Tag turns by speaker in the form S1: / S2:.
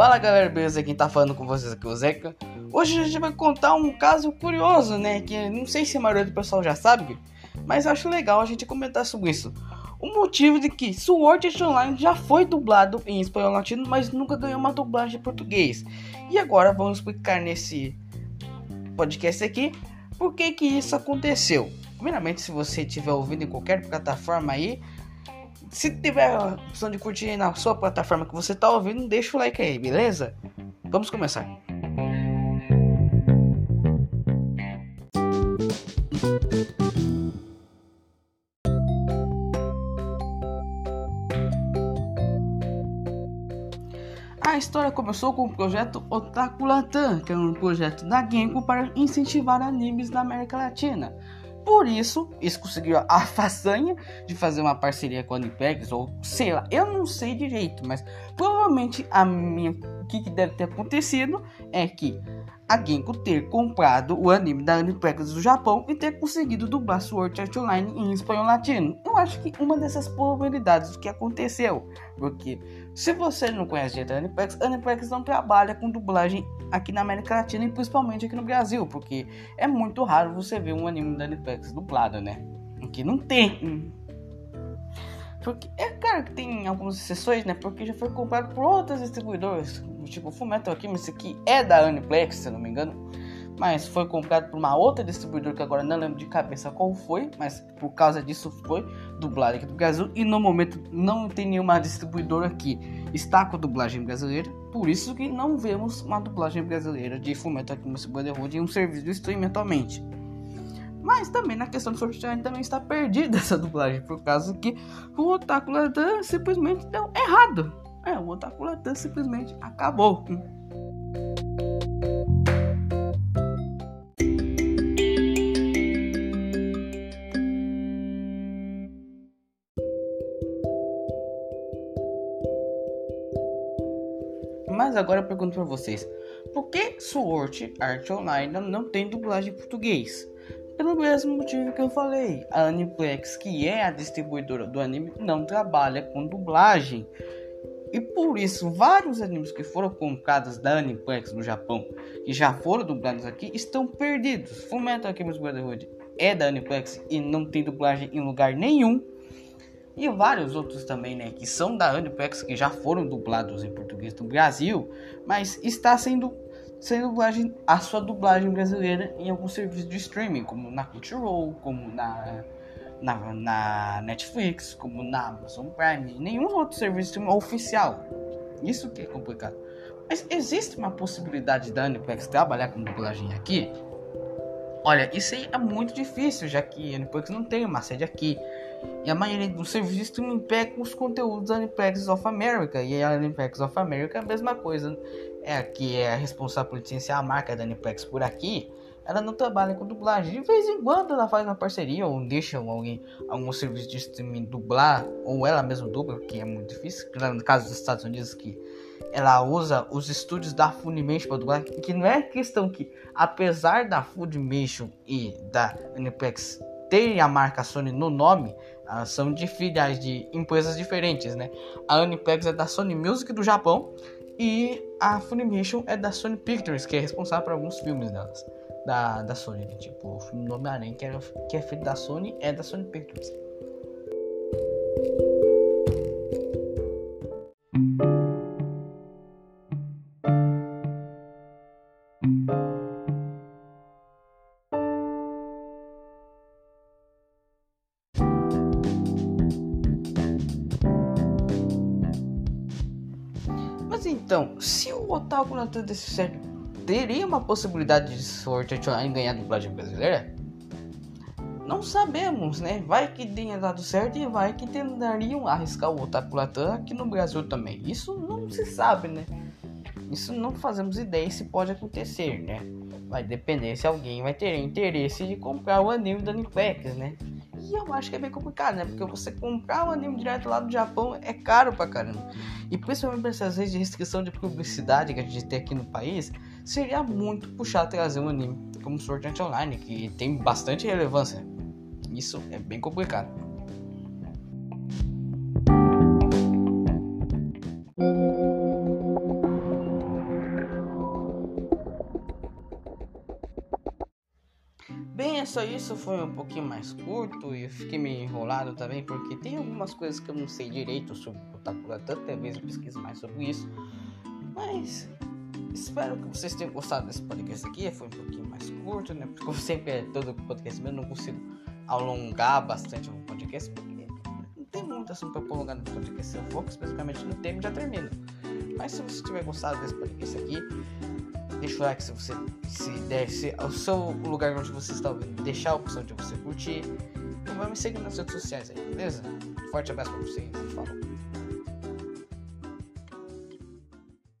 S1: Fala galera, beleza? Quem tá falando com vocês aqui é o Zeca. Hoje a gente vai contar um caso curioso, né? Que não sei se a maioria do pessoal já sabe, mas acho legal a gente comentar sobre isso. O motivo de que Sword Art Online já foi dublado em espanhol latino, mas nunca ganhou uma dublagem em português. E agora vamos explicar nesse podcast aqui por que que isso aconteceu. Primeiramente, se você estiver ouvindo em qualquer plataforma aí, se tiver a opção de curtir na sua plataforma que você está ouvindo, deixa o like aí, beleza? Vamos começar. A história começou com o projeto Otaku Latam, que é um projeto da Genko para incentivar animes na América Latina. Por isso, eles conseguiram a façanha de fazer uma parceria com a Anipex, ou sei lá, eu não sei direito, mas provavelmente a minha, que, que deve ter acontecido é que a Genko ter comprado o anime da Anipex do Japão e ter conseguido dublar Sword Art Online em espanhol latino. Eu acho que uma dessas probabilidades que aconteceu, porque se você não conhece a Anipex, a Anipex não trabalha com dublagem aqui na América Latina e principalmente aqui no Brasil, porque é muito raro você ver um anime da Anipex dublado, né? Aqui não tem. Porque é claro que tem algumas exceções, né? Porque já foi comprado por outras distribuidoras. Tipo, Fullmetal Alchemist aqui é da Aniplex, se eu não me engano. Mas foi comprado por uma outra distribuidora que agora não lembro de cabeça qual foi. Mas por causa disso foi dublado aqui do Brasil. E no momento não tem nenhuma distribuidora que está com dublagem brasileira. Por isso que não vemos uma dublagem brasileira de Fullmetal Alchemist Brotherhood em um serviço de streaming atualmente. Mas também na questão do Sword também está perdida essa dublagem, por causa que o Otaku Latam simplesmente deu errado. É, o Otaku Latam simplesmente acabou. Mas agora eu pergunto para vocês: por que Sword Art Online não tem dublagem em português? Pelo mesmo motivo que eu falei, a Aniplex, que é a distribuidora do anime, não trabalha com dublagem. E por isso, vários animes que foram comprados da Aniplex no Japão, que já foram dublados aqui, estão perdidos. Fullmetal Alchemist Brotherhood é da Aniplex e não tem dublagem em lugar nenhum. E vários outros também, né, que são da Aniplex, que já foram dublados em português do Brasil, mas está sendo sem dublagem, a sua dublagem brasileira em algum serviço de streaming, como na Crunchyroll, como na, na, na Netflix, como na Amazon Prime, nenhum outro serviço oficial. Isso que é complicado. Mas existe uma possibilidade da Aniplex trabalhar com dublagem aqui? Olha, isso aí é muito difícil, já que a Aniplex não tem uma sede aqui. E a maioria dos serviços streaming pega os conteúdos da Aniplex of America. E a Aniplex of America é a mesma coisa é, que é responsável por licenciar a marca da Aniplex por aqui, ela não trabalha com dublagem. De vez em quando ela faz uma parceria ou deixa alguém, algum serviço de streaming dublar, ou ela mesma dubla, que é muito difícil. No caso dos Estados Unidos, que ela usa os estúdios da Funimation para dublar, que não é questão que, apesar da Funimation e da Aniplex terem a marca Sony no nome, são de filiais de empresas diferentes, né? A Aniplex é da Sony Music do Japão e a Funimation é da Sony Pictures, que é responsável por alguns filmes delas. Da, da Sony, né? tipo o filme do Homem-Aranha, que, que é feito da Sony, é da Sony Pictures. Então, se o Otaku tudo desse certo, teria uma possibilidade de Art Online ganhar a dublagem brasileira? Não sabemos, né? Vai que tenha dado certo e vai que tentariam arriscar o Otaku Latam aqui no Brasil também. Isso não se sabe, né? Isso não fazemos ideia se pode acontecer, né? Vai depender se alguém vai ter interesse de comprar o anime da Nipex, né? E eu acho que é bem complicado, né? Porque você comprar um anime direto lá do Japão é caro pra caramba. E principalmente para essas vezes de restrição de publicidade que a gente tem aqui no país, seria muito puxado trazer um anime como Sword Art Online, que tem bastante relevância. Isso é bem complicado. Só isso, foi um pouquinho mais curto e eu fiquei meio enrolado também, porque tem algumas coisas que eu não sei direito sobre o Otaku Latam, talvez eu pesquise mais sobre isso. Mas espero que vocês tenham gostado desse podcast aqui, foi um pouquinho mais curto, né? Porque como sempre é todo podcast meu, não consigo alongar bastante o podcast, porque não tem muito assunto pra prolongar no podcast. Se eu foco especificamente no tema, já termino. Mas se você tiver gostado desse podcast aqui, deixa o like se você se der se, o seu lugar onde você está ouvindo, deixar a opção de você curtir. E vai me seguir nas redes sociais aí, beleza? Forte abraço pra vocês. Falou.